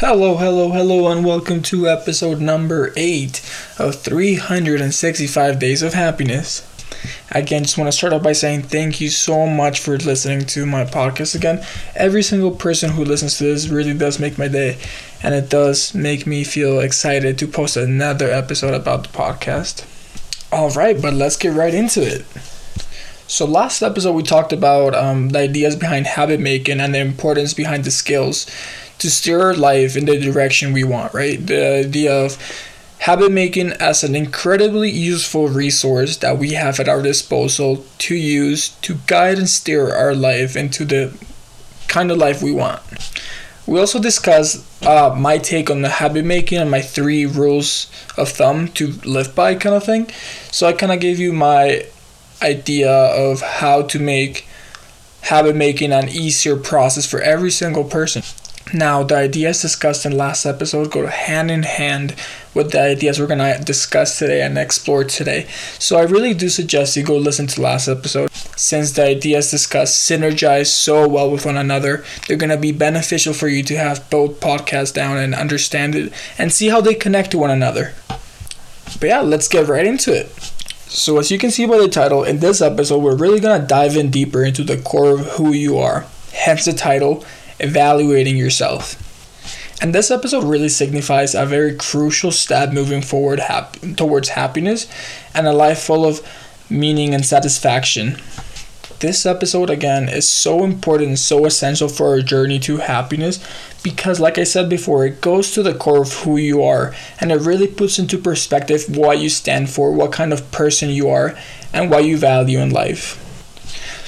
Hello, hello, hello, and welcome to episode number 8 of 365 Days of Happiness. Again, just want to start off by saying thank you so much for listening to my podcast again. Every single person who listens to this really does make my day, and it does make me feel excited to post another episode about the podcast. Alright, but let's get right into it. So, last episode we talked about um, the ideas behind habit making and the importance behind the skills to steer our life in the direction we want, right? The idea of habit making as an incredibly useful resource that we have at our disposal to use to guide and steer our life into the kind of life we want. We also discussed uh, my take on the habit making and my three rules of thumb to live by, kind of thing. So I kind of gave you my idea of how to make habit making an easier process for every single person. Now, the ideas discussed in last episode go hand in hand with the ideas we're going to discuss today and explore today. So, I really do suggest you go listen to last episode since the ideas discussed synergize so well with one another. They're going to be beneficial for you to have both podcasts down and understand it and see how they connect to one another. But yeah, let's get right into it. So, as you can see by the title, in this episode, we're really going to dive in deeper into the core of who you are. Hence the title evaluating yourself. And this episode really signifies a very crucial step moving forward hap- towards happiness and a life full of meaning and satisfaction. This episode, again, is so important and so essential for our journey to happiness because, like I said before, it goes to the core of who you are and it really puts into perspective what you stand for, what kind of person you are, and what you value in life.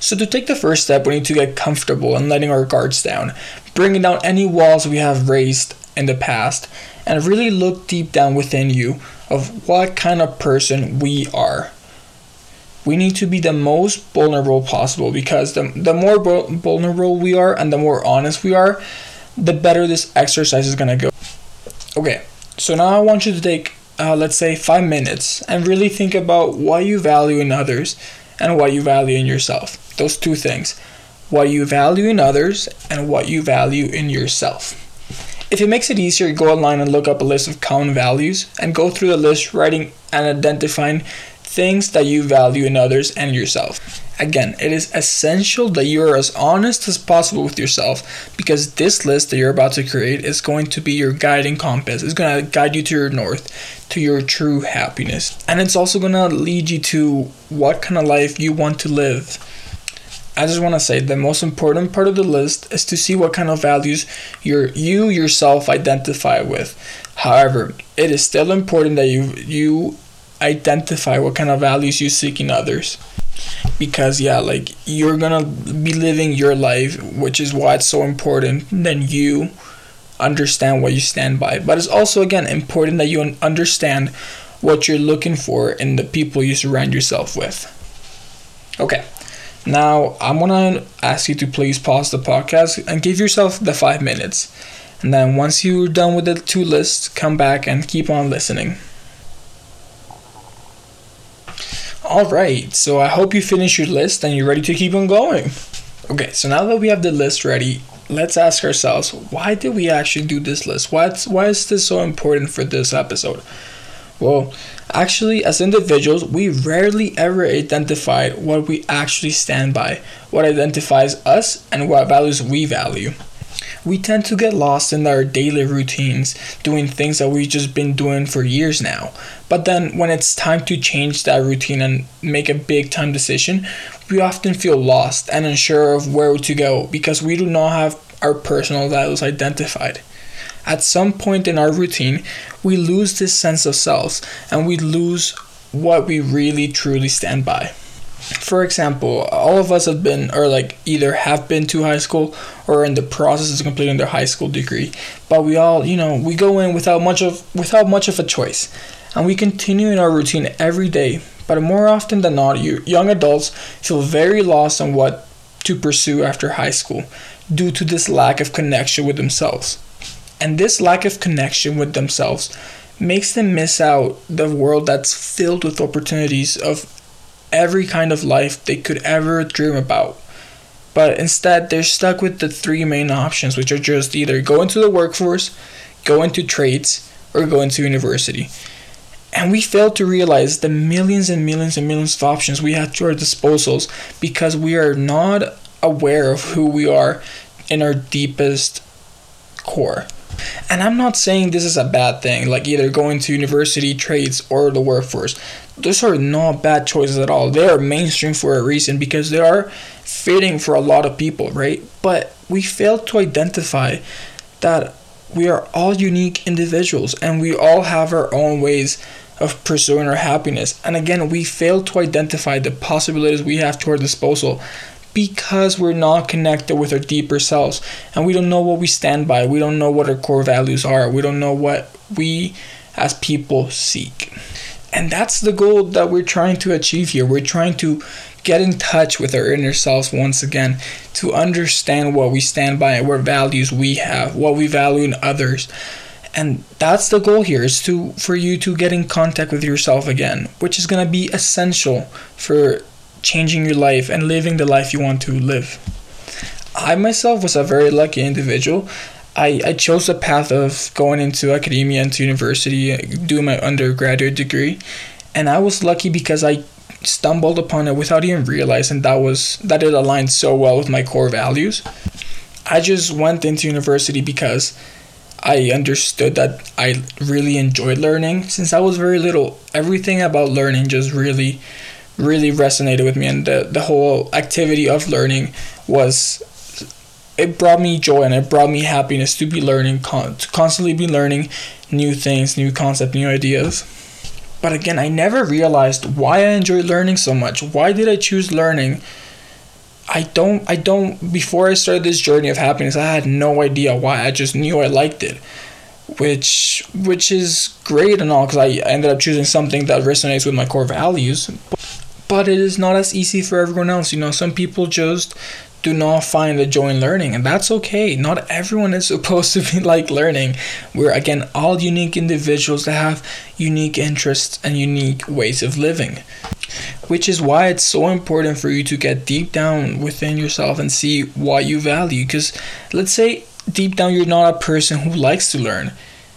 So, to take the first step, we need to get comfortable in letting our guards down, bringing down any walls we have raised in the past, and really look deep down within you of what kind of person we are. We need to be the most vulnerable possible because the, the more vulnerable we are and the more honest we are, the better this exercise is going to go. Okay, so now I want you to take, uh, let's say, five minutes and really think about what you value in others and what you value in yourself. Those two things what you value in others and what you value in yourself. If it makes it easier, go online and look up a list of common values and go through the list, writing and identifying things that you value in others and yourself. Again, it is essential that you are as honest as possible with yourself because this list that you're about to create is going to be your guiding compass. It's going to guide you to your north, to your true happiness. And it's also going to lead you to what kind of life you want to live. I just want to say the most important part of the list is to see what kind of values your you yourself identify with. However, it is still important that you you identify what kind of values you seek in others. Because yeah, like you're going to be living your life, which is why it's so important then you understand what you stand by. But it's also again important that you understand what you're looking for in the people you surround yourself with. Okay. Now, I'm gonna ask you to please pause the podcast and give yourself the five minutes. And then once you're done with the two lists, come back and keep on listening. Alright, so I hope you finish your list and you're ready to keep on going. Okay, so now that we have the list ready, let's ask ourselves why did we actually do this list? What's, why is this so important for this episode? Well, actually, as individuals, we rarely ever identify what we actually stand by, what identifies us, and what values we value. We tend to get lost in our daily routines, doing things that we've just been doing for years now. But then, when it's time to change that routine and make a big time decision, we often feel lost and unsure of where to go because we do not have our personal values identified at some point in our routine, we lose this sense of self and we lose what we really truly stand by. For example, all of us have been, or like either have been to high school or in the process of completing their high school degree, but we all, you know, we go in without much of without much of a choice, and we continue in our routine every day. But more often than not, you young adults feel very lost on what to pursue after high school due to this lack of connection with themselves. And this lack of connection with themselves makes them miss out the world that's filled with opportunities of every kind of life they could ever dream about. But instead, they're stuck with the three main options, which are just either go into the workforce, go into trades, or go into university. And we fail to realize the millions and millions and millions of options we have to our disposals because we are not aware of who we are in our deepest core. And I'm not saying this is a bad thing, like either going to university, trades, or the workforce. Those are not bad choices at all. They are mainstream for a reason because they are fitting for a lot of people, right? But we fail to identify that we are all unique individuals and we all have our own ways of pursuing our happiness. And again, we fail to identify the possibilities we have to our disposal because we're not connected with our deeper selves and we don't know what we stand by. We don't know what our core values are. We don't know what we as people seek. And that's the goal that we're trying to achieve here. We're trying to get in touch with our inner selves once again to understand what we stand by and what values we have, what we value in others. And that's the goal here is to for you to get in contact with yourself again, which is going to be essential for changing your life and living the life you want to live. I myself was a very lucky individual. I, I chose the path of going into academia into university, doing my undergraduate degree, and I was lucky because I stumbled upon it without even realizing that was that it aligned so well with my core values. I just went into university because I understood that I really enjoyed learning since I was very little. Everything about learning just really really resonated with me and the, the whole activity of learning was it brought me joy and it brought me happiness to be learning con- to constantly be learning new things new concepts new ideas. But again i never realized why i enjoy learning so much. Why did i choose learning? I don't i don't before i started this journey of happiness i had no idea why i just knew i liked it. Which which is great and all because i ended up choosing something that resonates with my core values but it is not as easy for everyone else. You know, some people just do not find the joy in learning, and that's okay. Not everyone is supposed to be like learning. We're again all unique individuals that have unique interests and unique ways of living. Which is why it's so important for you to get deep down within yourself and see what you value. Because let's say deep down you're not a person who likes to learn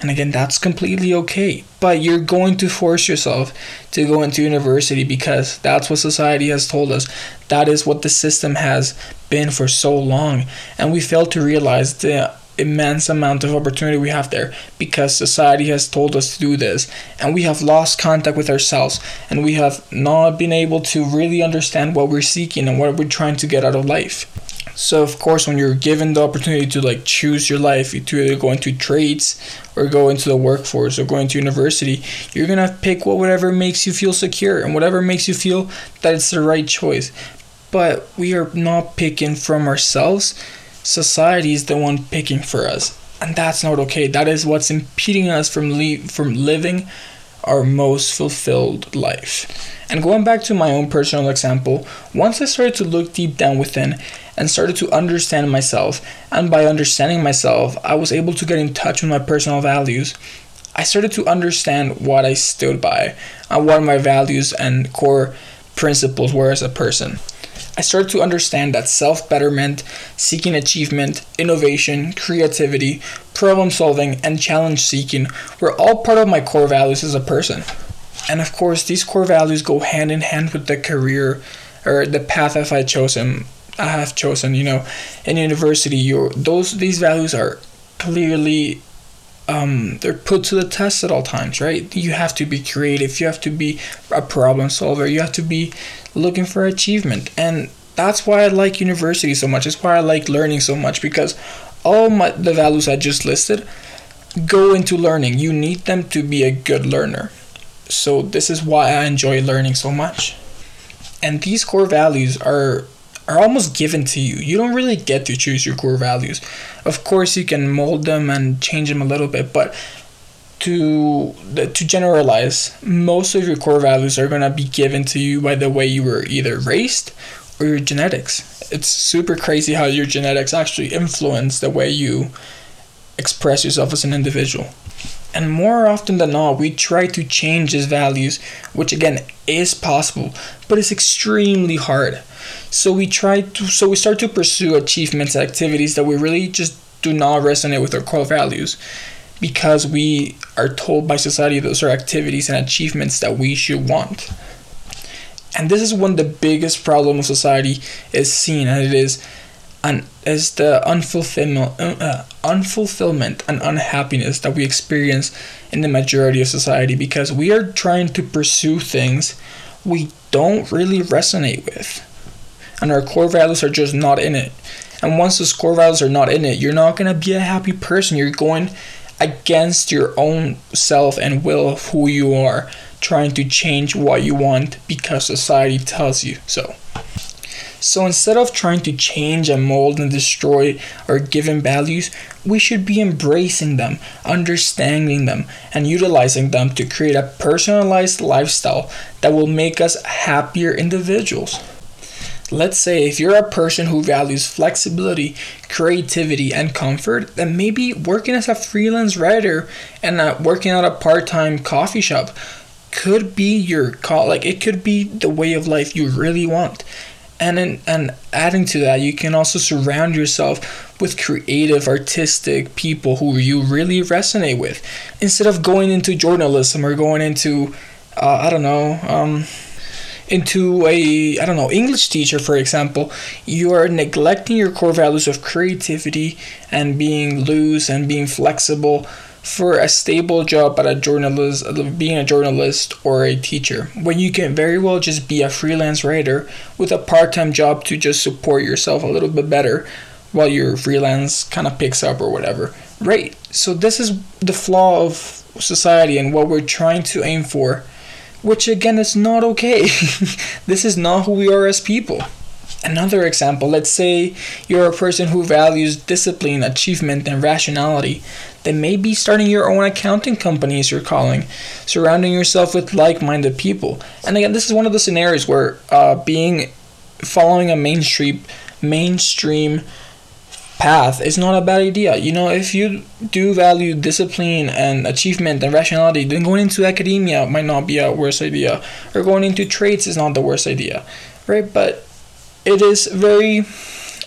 and again, that's completely okay. But you're going to force yourself to go into university because that's what society has told us. That is what the system has been for so long. And we fail to realize the immense amount of opportunity we have there because society has told us to do this and we have lost contact with ourselves and we have not been able to really understand what we're seeking and what we're trying to get out of life so of course, when you're given the opportunity to like choose your life, to either go into trades or go into the workforce or go into university, you're gonna pick whatever makes you feel secure and whatever makes you feel that it's the right choice. But we are not picking from ourselves. Society is the one picking for us, and that's not okay. That is what's impeding us from le- from living our most fulfilled life. And going back to my own personal example, once I started to look deep down within and started to understand myself, and by understanding myself, I was able to get in touch with my personal values. I started to understand what I stood by and what my values and core principles were as a person. I started to understand that self betterment, seeking achievement, innovation, creativity, problem solving, and challenge seeking were all part of my core values as a person. And of course, these core values go hand in hand with the career or the path that I chosen. I have chosen, you know, in university. You those these values are clearly um, they're put to the test at all times, right? You have to be creative. You have to be a problem solver. You have to be looking for achievement, and that's why I like university so much. It's why I like learning so much because all my the values I just listed go into learning. You need them to be a good learner. So this is why I enjoy learning so much. And these core values are are almost given to you. You don't really get to choose your core values. Of course, you can mold them and change them a little bit, but to to generalize, most of your core values are to be given to you by the way you were either raised or your genetics. It's super crazy how your genetics actually influence the way you express yourself as an individual. And more often than not, we try to change his values, which again is possible, but it's extremely hard. So we try to so we start to pursue achievements and activities that we really just do not resonate with our core values because we are told by society those are activities and achievements that we should want. And this is when the biggest problem of society is seen, and it is and is the unfulfillment, uh, unfulfillment and unhappiness that we experience in the majority of society because we are trying to pursue things we don't really resonate with. And our core values are just not in it. And once those core values are not in it you're not going to be a happy person. You're going against your own self and will of who you are trying to change what you want because society tells you so so instead of trying to change and mold and destroy our given values, we should be embracing them, understanding them, and utilizing them to create a personalized lifestyle that will make us happier individuals. Let's say if you're a person who values flexibility, creativity, and comfort, then maybe working as a freelance writer and uh, working at a part time coffee shop could be your call. Like it could be the way of life you really want and in, and adding to that you can also surround yourself with creative artistic people who you really resonate with. Instead of going into journalism or going into uh, i don't know um, into a i don't know english teacher for example you are neglecting your core values of creativity and being loose and being flexible for a stable job at a journalist being a journalist or a teacher when you can very well just be a freelance writer with a part-time job to just support yourself a little bit better while your freelance kind of picks up or whatever. Right. So this is the flaw of society and what we're trying to aim for which again is not okay. This is not who we are as people. Another example, let's say you're a person who values discipline, achievement, and rationality. Then maybe starting your own accounting company is your calling, surrounding yourself with like minded people. And again, this is one of the scenarios where uh, being following a mainstream mainstream path is not a bad idea. You know, if you do value discipline and achievement and rationality, then going into academia might not be a worse idea, or going into trades is not the worst idea, right? But it is very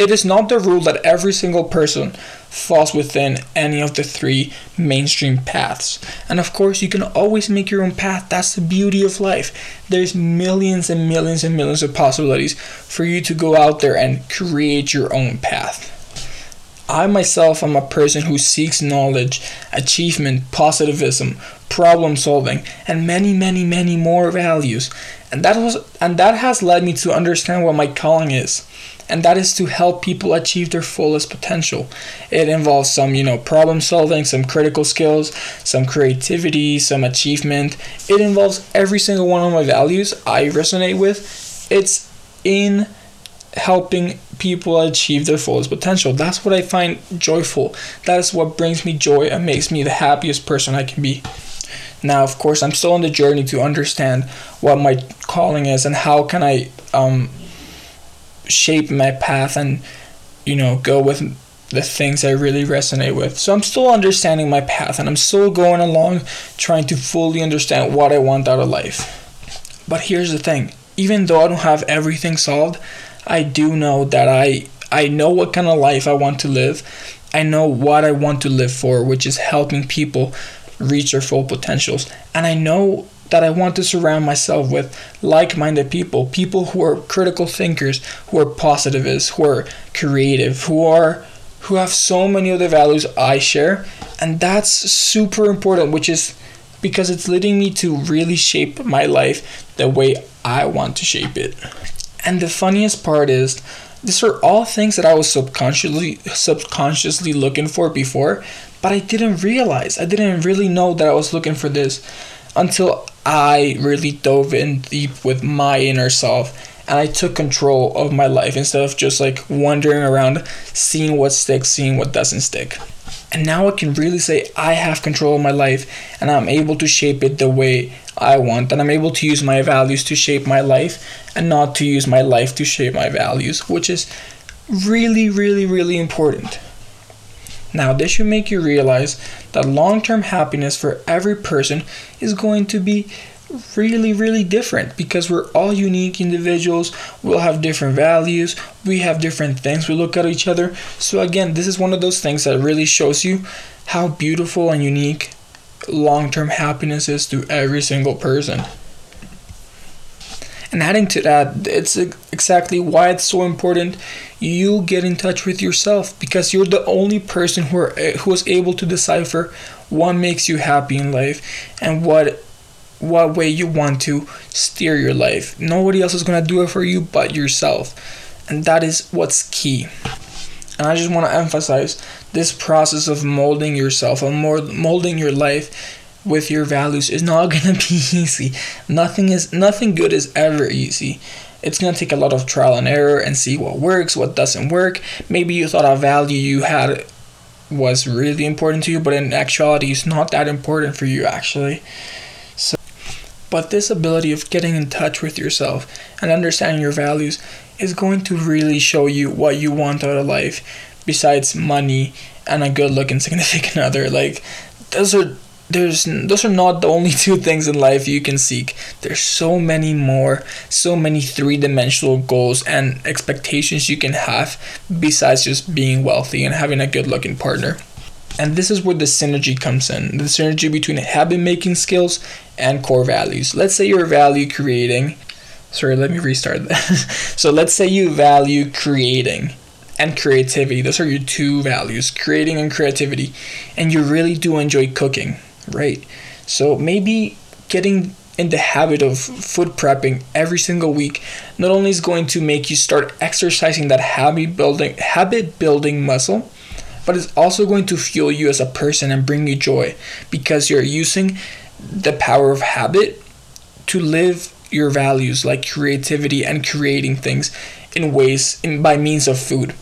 it is not the rule that every single person falls within any of the three mainstream paths. And of course, you can always make your own path. That's the beauty of life. There's millions and millions and millions of possibilities for you to go out there and create your own path. I myself am a person who seeks knowledge, achievement, positivism, problem solving, and many, many, many more values. And that was and that has led me to understand what my calling is. And that is to help people achieve their fullest potential. It involves some, you know, problem solving, some critical skills, some creativity, some achievement. It involves every single one of my values I resonate with. It's in helping people achieve their fullest potential. That's what I find joyful. That is what brings me joy and makes me the happiest person I can be. Now, of course, I'm still on the journey to understand what my calling is and how can I um, shape my path and you know go with the things I really resonate with. So I'm still understanding my path and I'm still going along trying to fully understand what I want out of life. But here's the thing, even though I don't have everything solved, I do know that I I know what kind of life I want to live. I know what I want to live for, which is helping people reach their full potentials. And I know that I want to surround myself with like minded people, people who are critical thinkers, who are positivists, who are creative, who are who have so many of the values I share. And that's super important, which is because it's leading me to really shape my life the way I want to shape it. And the funniest part is these are all things that I was subconsciously subconsciously looking for before, but I didn't realize. I didn't really know that I was looking for this until I really dove in deep with my inner self and I took control of my life instead of just like wandering around, seeing what sticks, seeing what doesn't stick. And now I can really say I have control of my life and I'm able to shape it the way I want. And I'm able to use my values to shape my life and not to use my life to shape my values, which is really, really, really important. Now, this should make you realize that long term happiness for every person is going to be really, really different because we're all unique individuals. We'll have different values. We have different things we look at each other. So, again, this is one of those things that really shows you how beautiful and unique long term happiness is to every single person. And adding to that, it's exactly why it's so important you get in touch with yourself because you're the only person who are, eh, who is able to decipher what makes you happy in life and what what way you want to steer your life. Nobody else is going to do it for you but yourself. And that is what's key. And I just want to emphasize this process of molding yourself and molding your life with your values is not going to be easy. Nothing is nothing good is ever easy. It's going to take a lot of trial and error and see what works, what doesn't work. Maybe you thought a value you had was really important to you, but in actuality it's not that important for you actually. But this ability of getting in touch with yourself and understanding your values is going to really show you what you want out of life besides money and a good looking significant other. Like those are there's those are not the only two things in life you can seek. There's so many more, so many three-dimensional goals and expectations you can have besides just being wealthy and having a good-looking partner. And this is where the synergy comes in the synergy between habit making skills and core values. Let's say you're value creating. Sorry, let me restart that. so let's say you value creating and creativity. Those are your two values, creating and creativity. And you really do enjoy cooking, right? So maybe getting in the habit of food prepping every single week not only is going to make you start exercising that habit building habit building muscle but it's also going to fuel you as a person and bring you joy because you're using the power of habit to live your values like creativity and creating things in ways in by means of food.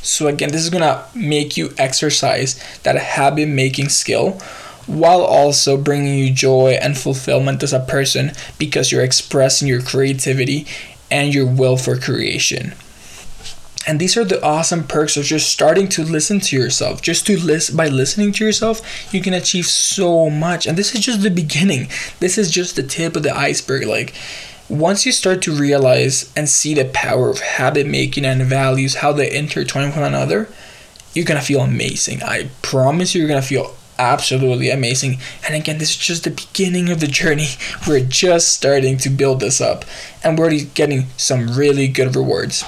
So again, this is going to make you exercise that habit making skill while also bringing you joy and fulfillment as a person because you're expressing your creativity and your will for creation. And these are the awesome perks of just starting to listen to yourself. Just to list by listening to yourself, you can achieve so much. And this is just the beginning. This is just the tip of the iceberg. Like once you start to realize and see the power of habit making and values, how they intertwine with one another, you're gonna feel amazing. I promise you, you're gonna feel absolutely amazing. And again, this is just the beginning of the journey. We're just starting to build this up, and we're already getting some really good rewards.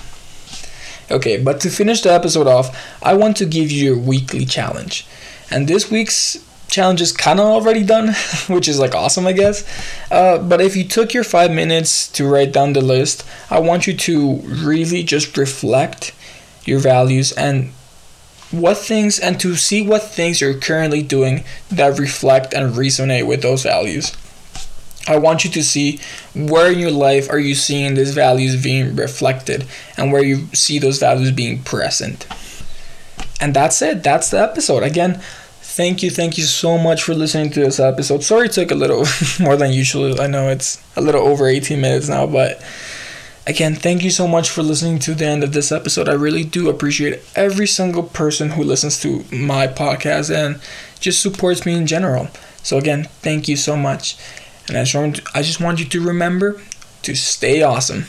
Okay, but to finish the episode off, I want to give you your weekly challenge. And this week's challenge is kind of already done, which is like awesome, I guess. Uh, but if you took your five minutes to write down the list, I want you to really just reflect your values and what things and to see what things you're currently doing that reflect and resonate with those values. I want you to see where in your life are you seeing these values being reflected and where you see those values being present. And that's it. That's the episode. Again, thank you, thank you so much for listening to this episode. Sorry it took a little more than usual. I know it's a little over 18 minutes now, but again, thank you so much for listening to the end of this episode. I really do appreciate every single person who listens to my podcast and just supports me in general. So again, thank you so much. And I just want, you to remember to stay awesome.